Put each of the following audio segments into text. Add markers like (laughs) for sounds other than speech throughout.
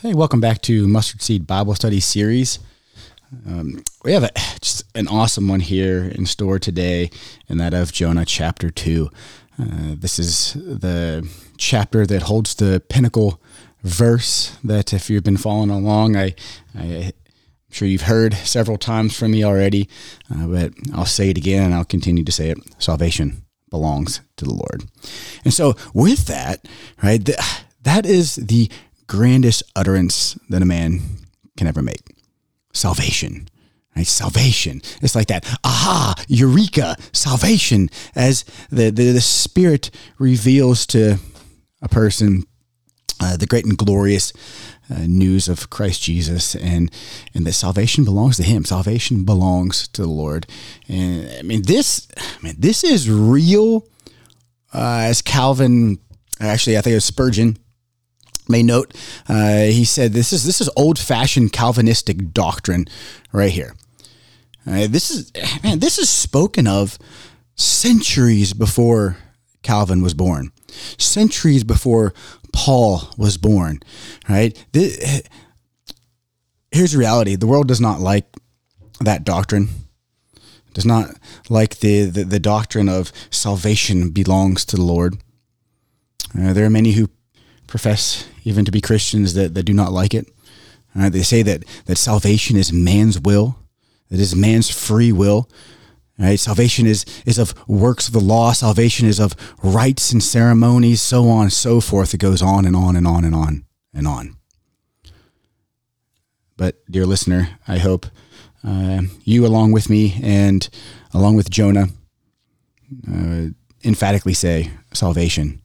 Hey, welcome back to Mustard Seed Bible Study Series. Um, we have a, just an awesome one here in store today, and that of Jonah chapter 2. Uh, this is the chapter that holds the pinnacle verse that, if you've been following along, I, I am sure you've heard several times from me already, uh, but I'll say it again and I'll continue to say it. Salvation belongs to the Lord. And so, with that, right, the, that is the grandest utterance that a man can ever make salvation. Right? Salvation. It's like that. Aha, eureka, salvation, as the, the, the Spirit reveals to a person uh, the great and glorious uh, news of Christ Jesus and and that salvation belongs to him salvation belongs to the Lord and I mean this I mean this is real uh, as Calvin actually I think it was Spurgeon may note uh, he said this is this is old fashioned Calvinistic doctrine right here. Uh, this is man, this is spoken of centuries before Calvin was born, centuries before Paul was born. Right? This, here's the reality: the world does not like that doctrine. Does not like the, the, the doctrine of salvation belongs to the Lord. Uh, there are many who profess even to be Christians that, that do not like it. Uh, they say that, that salvation is man's will, that is man's free will. Right? Salvation is, is of works of the law. Salvation is of rites and ceremonies, so on and so forth. It goes on and on and on and on and on. But, dear listener, I hope uh, you, along with me and along with Jonah, uh, emphatically say salvation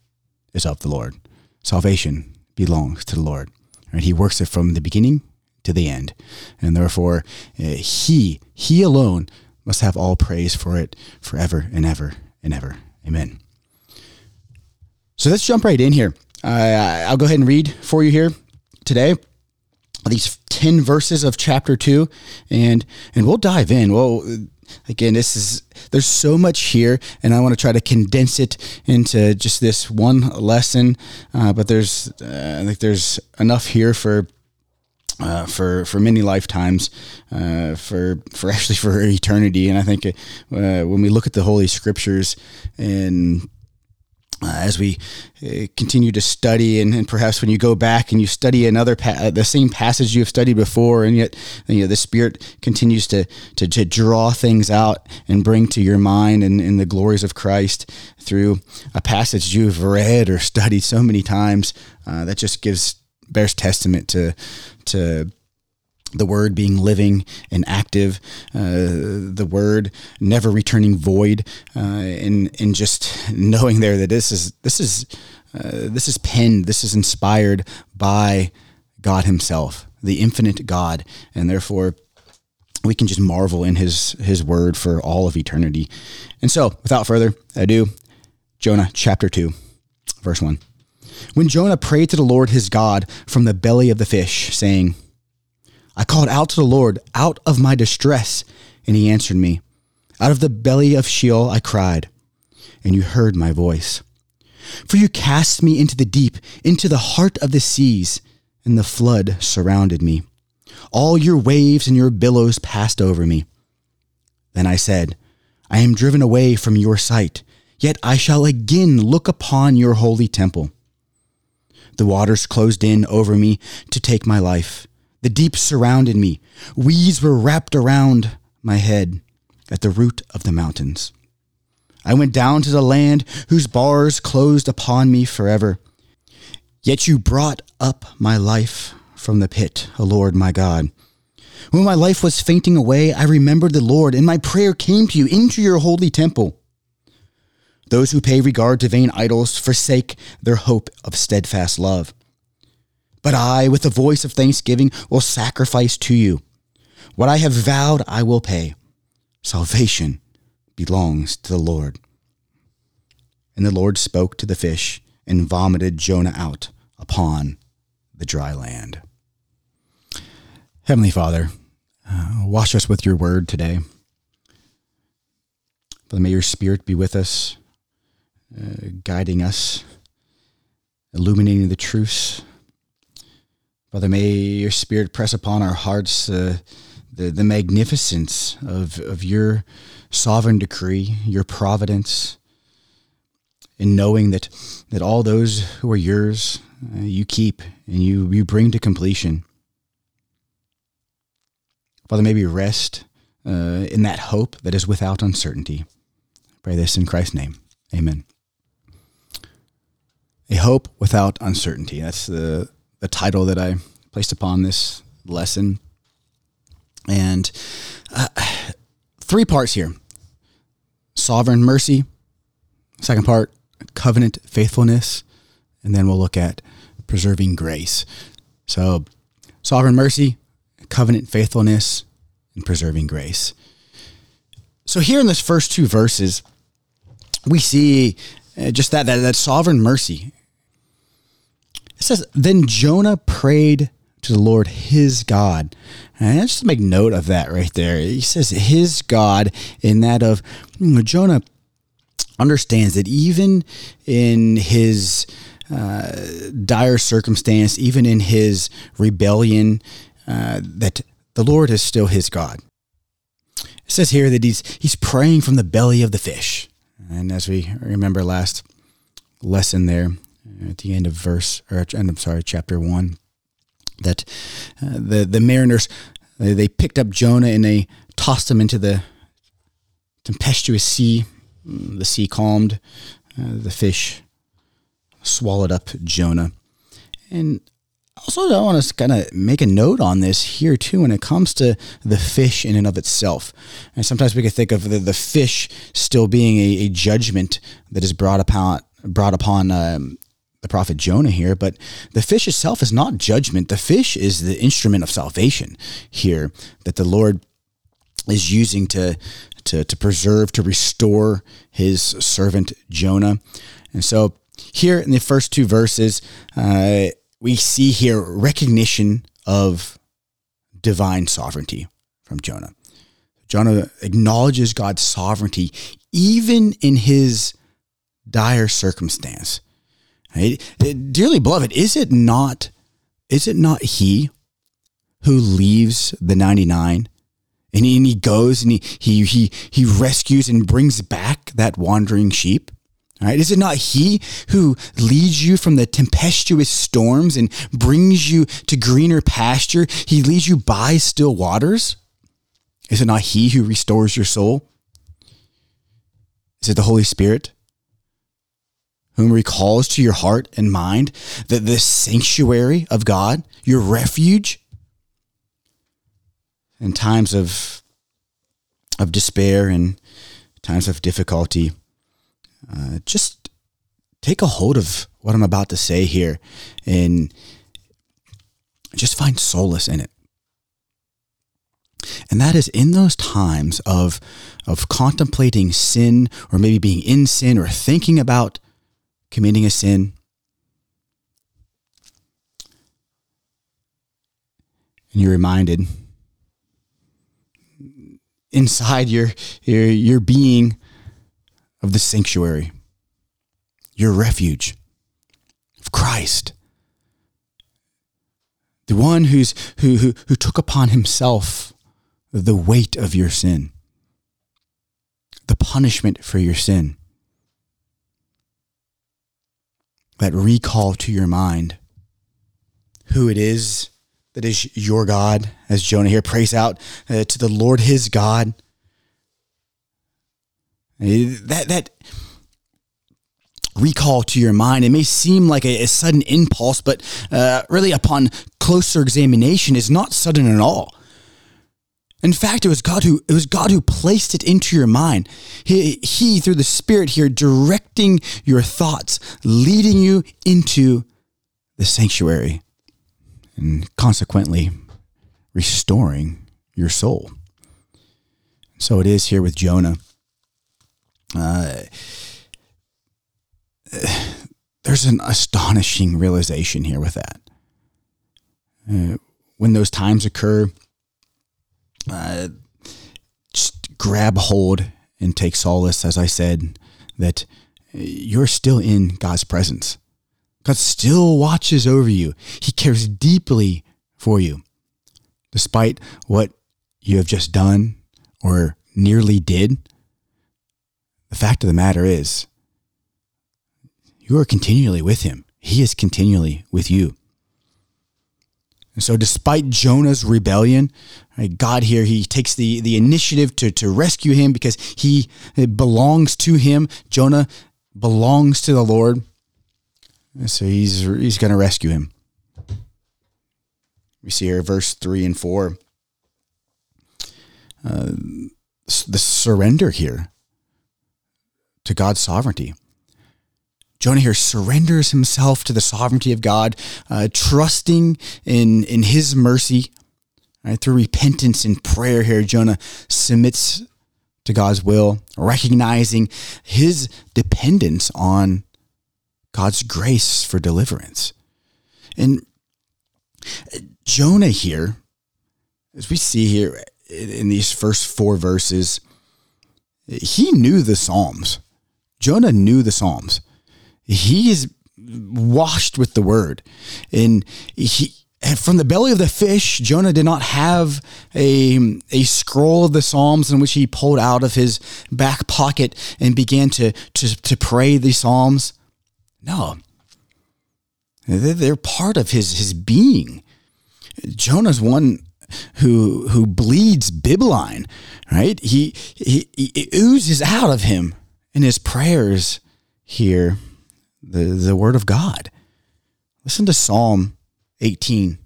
is of the Lord salvation belongs to the Lord. Right? He works it from the beginning to the end. And therefore, uh, He, He alone must have all praise for it forever and ever and ever. Amen. So let's jump right in here. Uh, I'll go ahead and read for you here today these 10 verses of chapter 2 and and we'll dive in. Well, again, this is there's so much here, and I want to try to condense it into just this one lesson. Uh, but there's uh, I think there's enough here for. Uh, for for many lifetimes, uh, for for (laughs) actually for eternity, and I think uh, when we look at the Holy Scriptures and uh, as we uh, continue to study, and, and, perhaps when you go back and you study another pa- uh, the same passage you have studied before, and yet you know the Spirit continues to, to, to draw things out and bring to your mind and, the glories of Christ through a passage you've read or studied so many times. Uh, that just gives bears testament to to the word being living and active, uh, the word never returning void, uh, and and just (laughs) knowing there that this is this is uh, this is penned, this is inspired by God Himself, the infinite God, and therefore we can just marvel in His His word for all of eternity. And so, without further ado, Jonah chapter two, verse one. When Jonah prayed to the Lord his God from the belly of the fish, saying I called out to the Lord out of my distress, and he answered me. Out of the belly of Sheol I cried, and you heard my voice. For you cast me into the deep, into the heart of the seas, and the flood surrounded me. All your waves and your billows passed over me. Then I said, I am driven away from your sight, yet I shall again look upon your holy temple. The waters closed in over me to take my life. The deep surrounded me. Weeds were wrapped around my head at the root of the mountains. I went down to the land whose bars closed upon me forever. Yet you brought up my life from the pit, O Lord my God. When my life was fainting away, I remembered the Lord, and my prayer came to you into your holy temple. Those who pay regard to vain idols forsake their hope of steadfast love. But I, with the voice of thanksgiving, will sacrifice to you. What I have vowed, I will pay. Salvation belongs to the Lord. And the Lord spoke to the fish and vomited Jonah out upon the dry land. Heavenly Father, uh, wash us with your word today. Father, may your spirit be with us, uh, guiding us, illuminating the truths Father, may your spirit press upon our hearts uh, the, the magnificence of, of your sovereign decree, your providence, in knowing that, that all those who are yours uh, you keep and you, you bring to completion. Father, may we rest uh, in that hope that is without uncertainty. I pray this in Christ's name. Amen. A hope without uncertainty. That's the, the title that I placed upon this lesson. And uh, three parts here sovereign mercy, second part, covenant faithfulness, and then we'll look at preserving grace. So, sovereign mercy, covenant faithfulness, and preserving grace. So, here in this first two verses, we see uh, just that, that, that sovereign mercy. It says, Then Jonah prayed to the Lord his God. And just make note of that right there. He says his God in that of Jonah understands that even in his uh, dire circumstance, even in his rebellion, uh, that the Lord is still his God. It says here that he's he's praying from the belly of the fish, and as we remember last lesson there at the end of verse or end of sorry chapter one, that uh, the the mariners they picked up Jonah and they tossed him into the tempestuous sea. The sea calmed, uh, the fish swallowed up Jonah. And also, I want to kind of make a note on this here too when it comes to the fish in and of itself. And sometimes we can think of the, the fish still being a, a judgment that is brought upon brought upon um, the prophet Jonah here, but the fish itself is not judgment. The fish is the instrument of salvation here that the Lord is using to to, to preserve, to restore his servant Jonah. And so here in the first two verses, uh, we see here recognition of divine sovereignty from Jonah. Jonah acknowledges God's sovereignty even in his dire circumstance. Right? Uh, dearly beloved, is it not is it not he who leaves the 99 and he, and he goes and he, he he he rescues and brings back that wandering sheep? Right? Is it not He who leads you from the tempestuous storms and brings you to greener pasture? He leads you by still waters. Is it not He who restores your soul? Is it the Holy Spirit whom recalls to your heart and mind that the sanctuary of God, your refuge in times of of despair and times of difficulty? Uh, just take a hold of what I'm about to say here and just find solace in it. And that is in those times of, of contemplating sin or maybe being in sin or thinking about committing a sin. And you're reminded inside your, your, your being of the sanctuary, your refuge of Christ. The one who's, who, who, who took upon himself the weight of your sin, the punishment for your sin. That recall to your mind who it is that is your God, as Jonah here prays out uh, to the Lord his God that that recall to your mind. It may seem like a, a sudden impulse, but uh, really, upon closer examination, is not sudden at all. In fact, it was God who it was God who placed it into your mind. He, he through the Spirit here, directing your thoughts, leading you into the sanctuary, and consequently restoring your soul. So it is here with Jonah. Uh, there's an astonishing realization here with that. Uh, when those times occur, uh, just grab hold and take solace, as I said, that you're still in God's presence. God still watches over you. He cares deeply for you. Despite what you have just done or nearly did, the fact of the matter is, you are continually with him. He is continually with you. And so, despite Jonah's rebellion, right, God here, he takes the, the initiative to, to rescue him because he belongs to him. Jonah belongs to the Lord. And so, he's, he's going to rescue him. We see here verse 3 and 4. Uh, the surrender here to God's sovereignty. Jonah here surrenders himself to the sovereignty of God, uh, trusting in, in his mercy. Right, through repentance and prayer here, Jonah submits to God's will, recognizing his dependence on God's grace for deliverance. And Jonah here, as we see here in these first four verses, he knew the Psalms. Jonah knew the Psalms he is washed with the word. And he from the belly of the fish, Jonah did not have a, a scroll of the Psalms in which he pulled out of his back pocket and began to, to, to pray the Psalms. No. They're, they're part of his, his being. Jonah's one who who bleeds bibline, right? He, he, he oozes out of him in his prayers here the, the word of God. Listen to Psalm 18,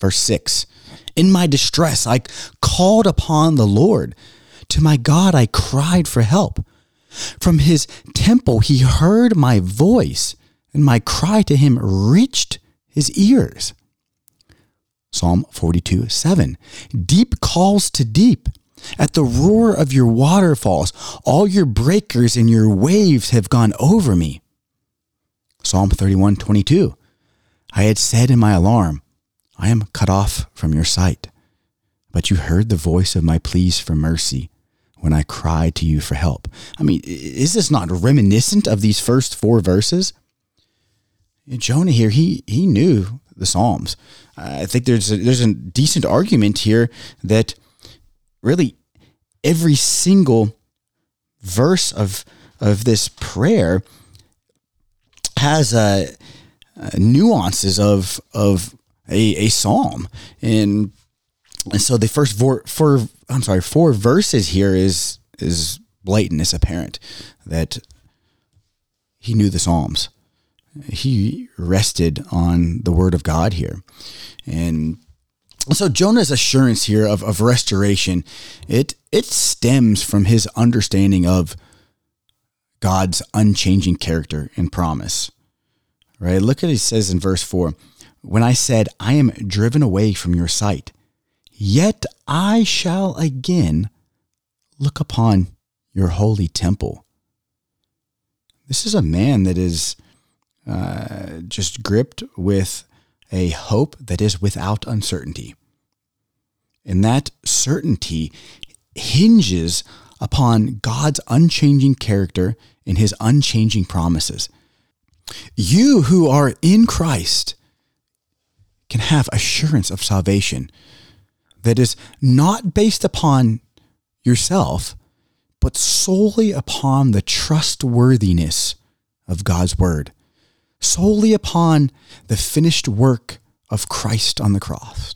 verse 6. In my distress, I called upon the Lord. To my God, I cried for help. From his temple, he heard my voice, and my cry to him reached his ears. Psalm 42, 7. Deep calls to deep. At the roar of your waterfalls, all your breakers and your waves have gone over me. Psalm 31 22. I had said in my alarm, I am cut off from your sight. But you heard the voice of my pleas for mercy when I cried to you for help. I mean, is this not reminiscent of these first four verses? Jonah here, he he knew the Psalms. I think there's a, there's a decent argument here that really every single verse of of this prayer has uh, uh, nuances of of a, a psalm, and and so the first four, four I'm sorry four verses here is is blatant. It's apparent that he knew the psalms. He rested on the word of God here, and so Jonah's assurance here of, of restoration, it it stems from his understanding of God's unchanging character and promise. Right? Look at what he says in verse 4 When I said, I am driven away from your sight, yet I shall again look upon your holy temple. This is a man that is uh, just gripped with a hope that is without uncertainty. And that certainty hinges upon God's unchanging character and his unchanging promises. You who are in Christ can have assurance of salvation that is not based upon yourself, but solely upon the trustworthiness of God's word, solely upon the finished work of Christ on the cross.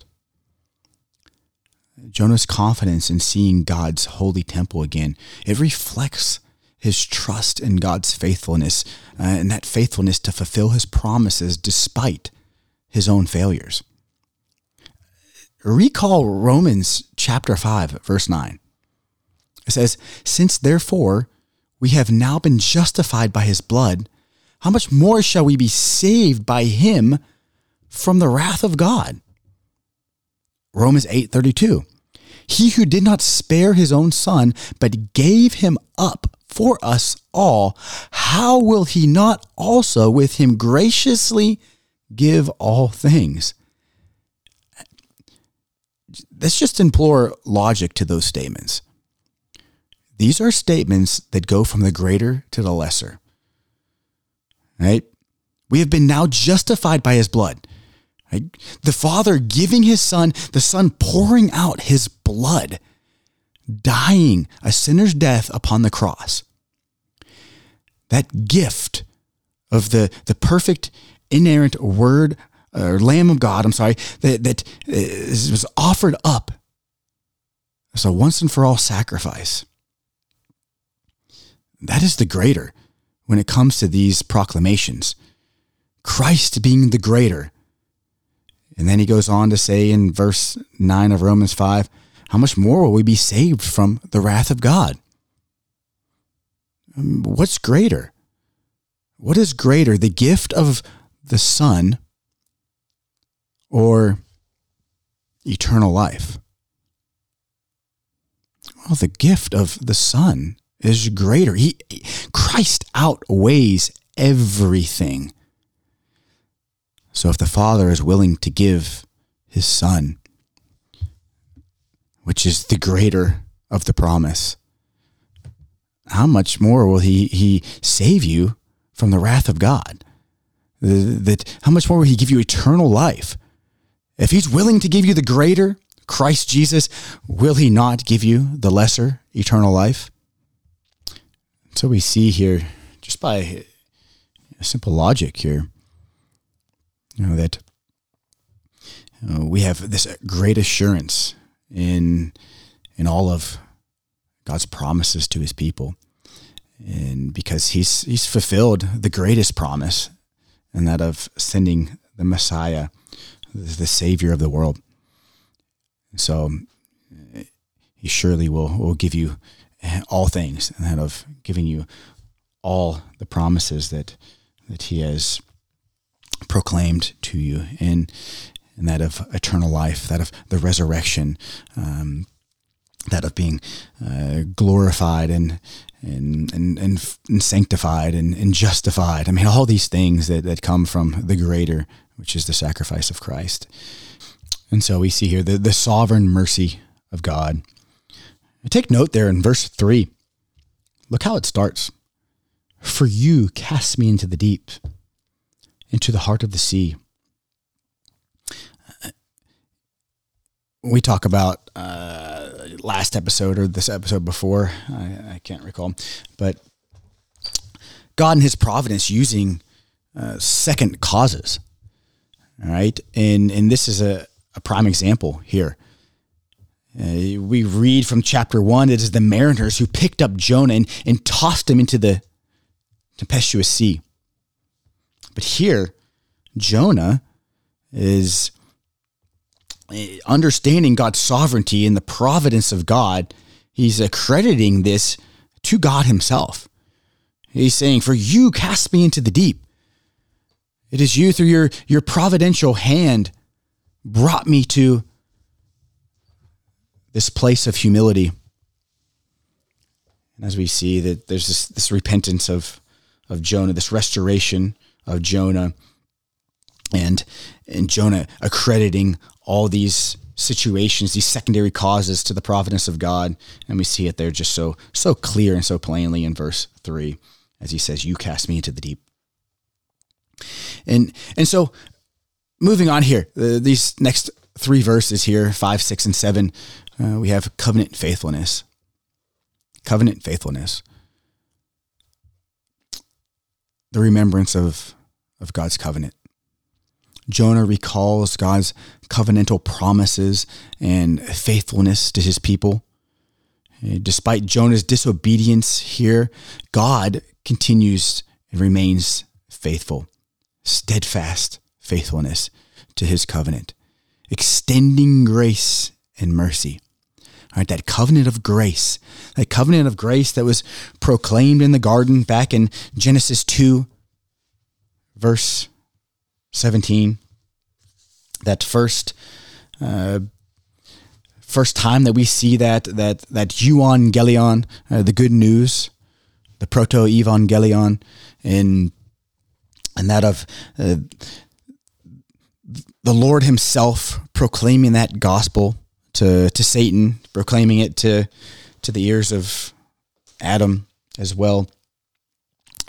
Jonah's confidence in seeing God's holy temple again, it reflects his trust in God's faithfulness uh, and that faithfulness to fulfill his promises despite his own failures. Recall Romans chapter 5, verse 9. It says, Since therefore we have now been justified by his blood, how much more shall we be saved by him from the wrath of God? Romans 8:32 he who did not spare his own son, but gave him up for us all, how will he not also with him graciously give all things? Let's just implore logic to those statements. These are statements that go from the greater to the lesser. Right? We have been now justified by his blood. Right? The Father giving his Son, the Son pouring out his blood, dying a sinner's death upon the cross. That gift of the, the perfect, inerrant Word, or Lamb of God, I'm sorry, that, that uh, was offered up as a once and for all sacrifice. That is the greater when it comes to these proclamations. Christ being the greater. And then he goes on to say in verse 9 of Romans 5 how much more will we be saved from the wrath of God? Um, what's greater? What is greater, the gift of the Son or eternal life? Well, the gift of the Son is greater. He Christ outweighs everything. So if the Father is willing to give his Son, which is the greater of the promise, how much more will he, he save you from the wrath of God? That how much more will he give you eternal life? If he's willing to give you the greater Christ Jesus, will he not give you the lesser eternal life? So we see here, just by simple logic here, you know, that you know, we have this great assurance in in all of God's promises to his people. And because he's he's fulfilled the greatest promise, and that of sending the Messiah, the Savior of the world. So he surely will will give you all things, and that of giving you all the promises that that he has proclaimed to you, and and that of eternal life, that of the resurrection, um, that of being uh, glorified and and and and, and sanctified and, and justified. I mean, all these things that that come from the greater, which is the sacrifice of Christ. And so we see here the, the sovereign mercy of God. Take note there in verse 3. Look how it starts. For you cast me into the deep, into the heart of the sea. We talk about uh, last episode or this episode before, I, I, can't recall, but God and His providence using uh, second causes. All right, and and this is a, a prime example here. Uh, we read from chapter one, it is the mariners who picked up Jonah and, and tossed him into the tempestuous sea. But here, Jonah is Uh, understanding God's sovereignty and the providence of God. He's accrediting this to God Himself. He's saying, For you cast me into the deep. It is you through your, your providential hand brought me to this place of humility. And as we see that there's this, this repentance of, of Jonah, this restoration of Jonah, and and Jonah accrediting all these situations, these secondary causes to the providence of God, and we see it there just so so clear and so plainly in verse three, as he says, "You cast me into the deep." And and so moving on here, uh, these next three verses here, five, six, and seven, uh, we have covenant faithfulness. Covenant faithfulness. The remembrance of, of God's covenant. Jonah recalls God's covenantal promises and faithfulness to his people. Despite Jonah's disobedience here, God continues and remains faithful, steadfast faithfulness to his covenant, extending grace and mercy. All right, that covenant of grace, that covenant of grace that was proclaimed in the garden back in Genesis 2, verse 17. That first uh, first time that we see that that that euangelion, uh, the good news, the proto evangelion, in and that of uh, the Lord Himself proclaiming that gospel to to Satan, proclaiming it to to the ears of Adam as well.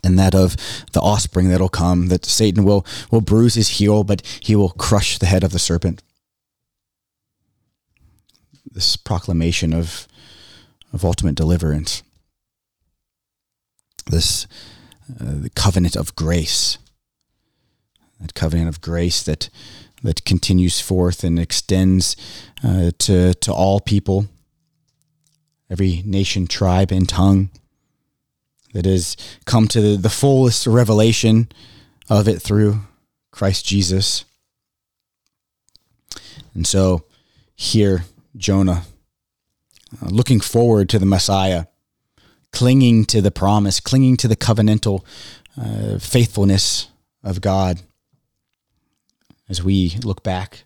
And that of the offspring that'll come, that Satan will, will bruise his heel, but he will crush the head of the serpent. This proclamation of, of ultimate deliverance, this uh, the covenant of grace, that covenant of grace that that continues forth and extends uh, to to all people, every nation, tribe, and tongue that has come to the, fullest revelation of it through Christ Jesus. And so here, Jonah, uh, looking forward to the Messiah, clinging to the promise, clinging to the covenantal uh, faithfulness of God. As we look back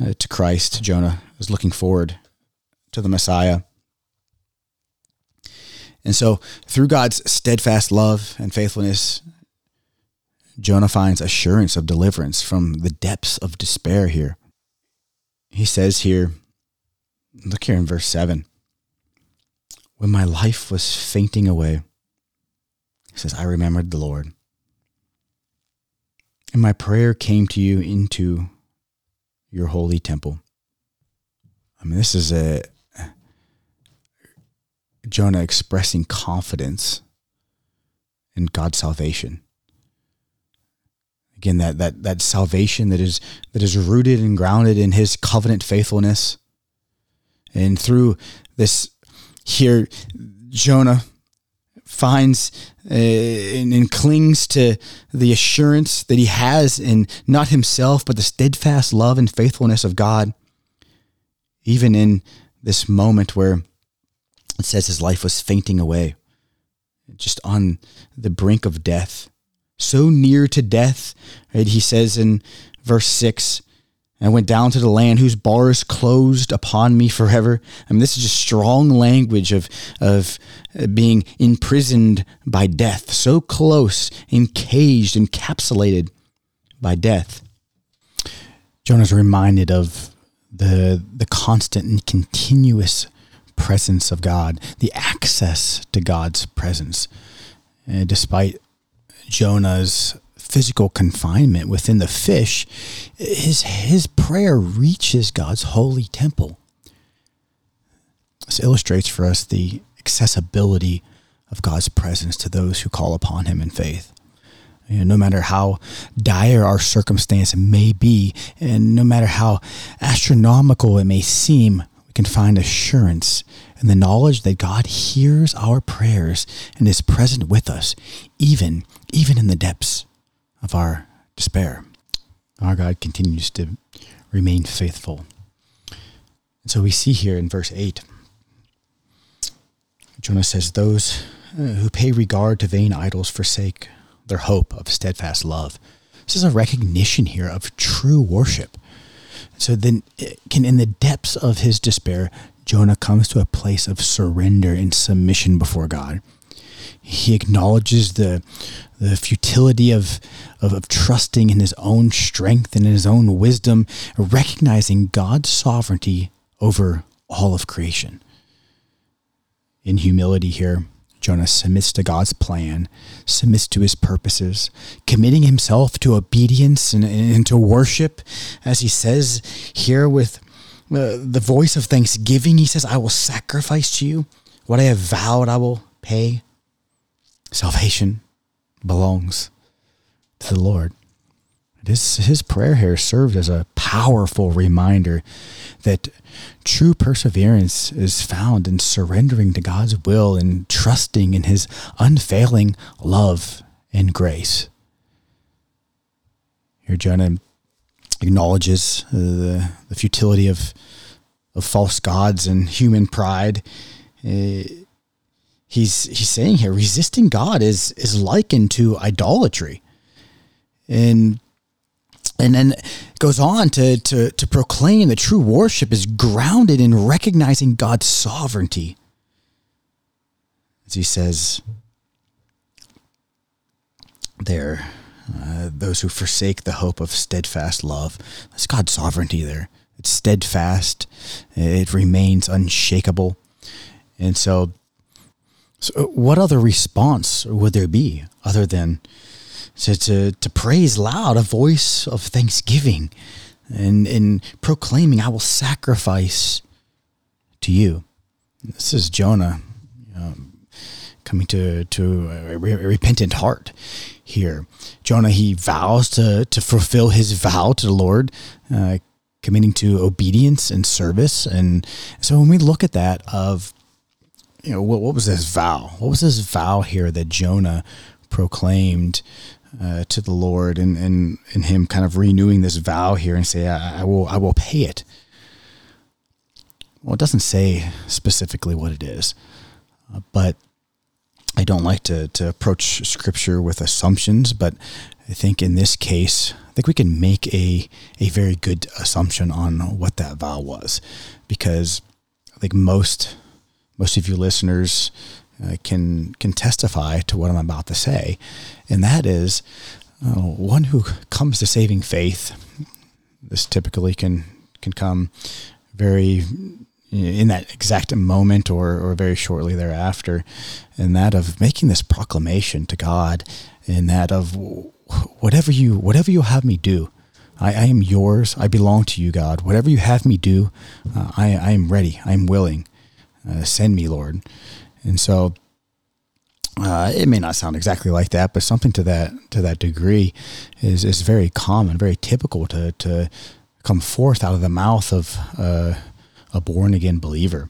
uh, to Christ, Jonah is looking forward to the Messiah. And so, through God's steadfast love and faithfulness, Jonah finds assurance of deliverance from the depths of despair here. He says here, look here in verse 7 when my life was fainting away, he says, I remembered the Lord. And my prayer came to you into your holy temple. I mean, this is a Jonah expressing confidence in God's salvation. Again, that, that, that salvation that is, that is rooted and grounded in his covenant faithfulness. And through this here, Jonah finds uh, and, and, clings to the assurance that he has in not himself, but the steadfast love and faithfulness of God, even in this moment where it says his life was fainting away, just on the brink of death, so near to death. Right? He says in verse 6 I went down to the land whose bars closed upon me forever. I mean, this is just strong language of, of being imprisoned by death, so close, encaged, encapsulated by death. Jonah's reminded of the, the constant and continuous presence of God, the access to God's presence. And despite Jonah's physical confinement within the fish, his, his prayer reaches God's holy temple. This illustrates for us the accessibility of God's presence to those who call upon him in faith. You know, no matter how dire our circumstance may be, and no matter how astronomical it may seem, we can find assurance in the knowledge that God hears our prayers and is present with us, even, even in the depths of our despair. Our God continues to remain faithful. And so we see here in verse 8, Jonah says, Those uh, who pay regard to vain idols forsake their hope of steadfast love. This is a recognition here of true worship. So then, eh, can in the depths of his despair, Jonah comes to a place of surrender and submission before God. He acknowledges the the futility of, of, of trusting in his own strength and in his own wisdom, recognizing God's sovereignty over all of creation. In humility here, Jonah submits to God's plan, submits to his purposes, committing himself to obedience and, and to worship. As he says here with uh, the voice of thanksgiving, he says, I will sacrifice to you what I have vowed I will pay. Salvation belongs to the Lord. His, his prayer here served as a powerful reminder that true perseverance is found in surrendering to God's will and trusting in his unfailing love and grace. Here, Jonah acknowledges uh, the, the futility of, of false gods and human pride. Uh, he's, he's saying here, resisting God is, is likened to idolatry. And and then goes on to, to, to proclaim that true worship is grounded in recognizing God's sovereignty. As he says there, uh, those who forsake the hope of steadfast love. That's God's sovereignty there. It's steadfast, it remains unshakable. And so, so what other response would there be other than to, to, to praise loud, a voice of thanksgiving and, and proclaiming, I will sacrifice to you. This is Jonah um, coming to, to a, re- a repentant heart here. Jonah, he vows to, to fulfill his vow to the Lord, uh, committing to obedience and service. And so when we look at that of, you know, what, what was this vow? What was this vow here that Jonah proclaimed uh, to the Lord and, and, and him kind of renewing this vow here and say, I, I will, I will pay it. Well, it doesn't say specifically what it is, uh, but I don't like to, to approach scripture with assumptions, but I think in this case, I think we can make a, a very good assumption on what that vow was because I think most, most of you listeners uh, can, can testify to what I'm about to say. And that is uh, one who comes to saving faith. This typically can, can come very in that exact moment or, or very shortly thereafter, and that of making this proclamation to God, and that of whatever you whatever you have me do, I, I am yours. I belong to you, God. Whatever you have me do, uh, I, I am ready. I am willing. Uh, send me, Lord. And so, uh, it may not sound exactly like that, but something to that to that degree is is very common, very typical to to come forth out of the mouth of uh, a born again believer.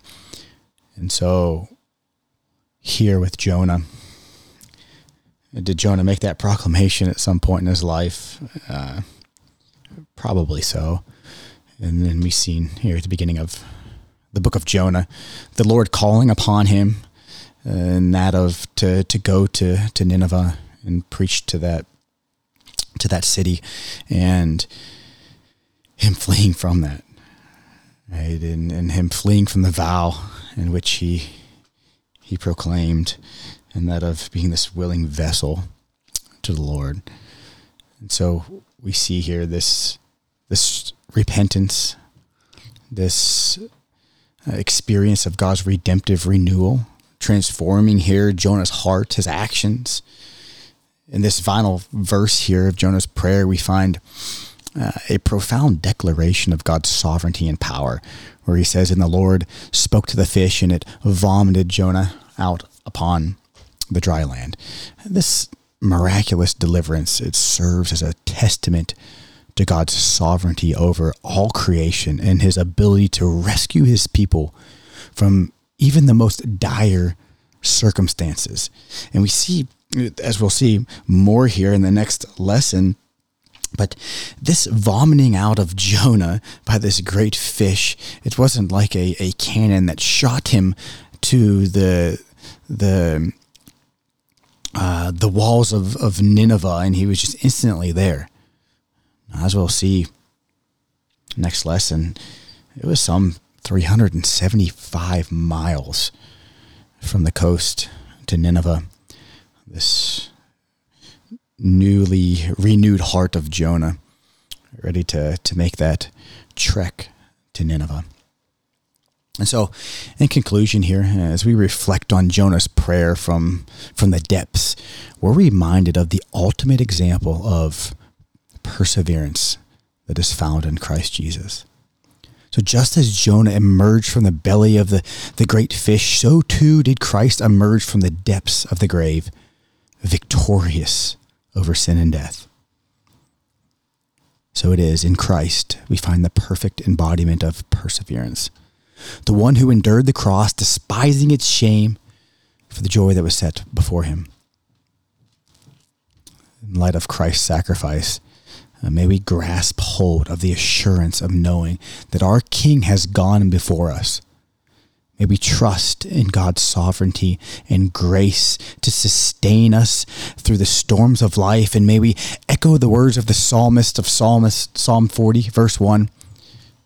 And so here with Jonah, did Jonah make that (laughs) proclamation at some point in his life? Uh, probably so. And then we've seen here at the beginning of the book of Jonah, the Lord calling upon him, and that of to to go to to Nineveh and preach to that to that city, and him fleeing from that right? And, and him fleeing from the vow in which he he proclaimed, and that of being this willing vessel to the Lord. And so we see here this this repentance, this uh, experience of God's redemptive renewal, transforming here Jonah's heart, his actions. In this final verse here of Jonah's prayer, we find uh, a profound declaration of God's sovereignty and power, where he says, And the Lord spoke to the fish, and it vomited Jonah out upon the dry land. This miraculous deliverance, it serves as a testament to God's sovereignty over all creation and his ability to rescue his people from even the most dire circumstances. And we see, as we'll see more here in the next lesson, but this vomiting out of Jonah by this great fish, it wasn't like a, a cannon that shot him to the the uh, the walls of, of Nineveh and he was just instantly there. As we'll see next lesson, it was some 375 miles from the coast to Nineveh. This newly renewed heart of Jonah, ready to, to make that trek to Nineveh. And so, in conclusion, here, as we reflect on Jonah's prayer from, from the depths, we're reminded of the ultimate example of perseverance that is found in Christ Jesus. So, just as Jonah emerged from the belly of the, the great fish, so too did Christ emerge from the depths of the grave, victorious over sin and death. So it is in Christ we find the perfect embodiment of perseverance. The one who endured the cross, despising its shame, for the joy that was set before him. In light of Christ's sacrifice, uh, may we grasp hold of the assurance of knowing that our King has gone before us May we trust in God's sovereignty and grace to sustain us through the storms of life. And may we echo the words of the psalmist of Psalmist, Psalm 40, verse 1,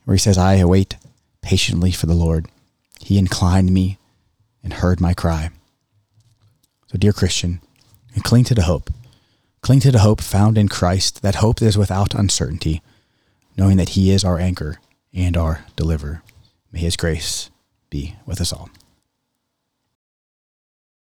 where he says, I await patiently for the Lord. He inclined me and heard my cry. So, dear Christian, cling to the hope. Cling to the hope found in Christ, that hope that is without uncertainty, knowing that He is our anchor and our deliverer. May His grace be with us all.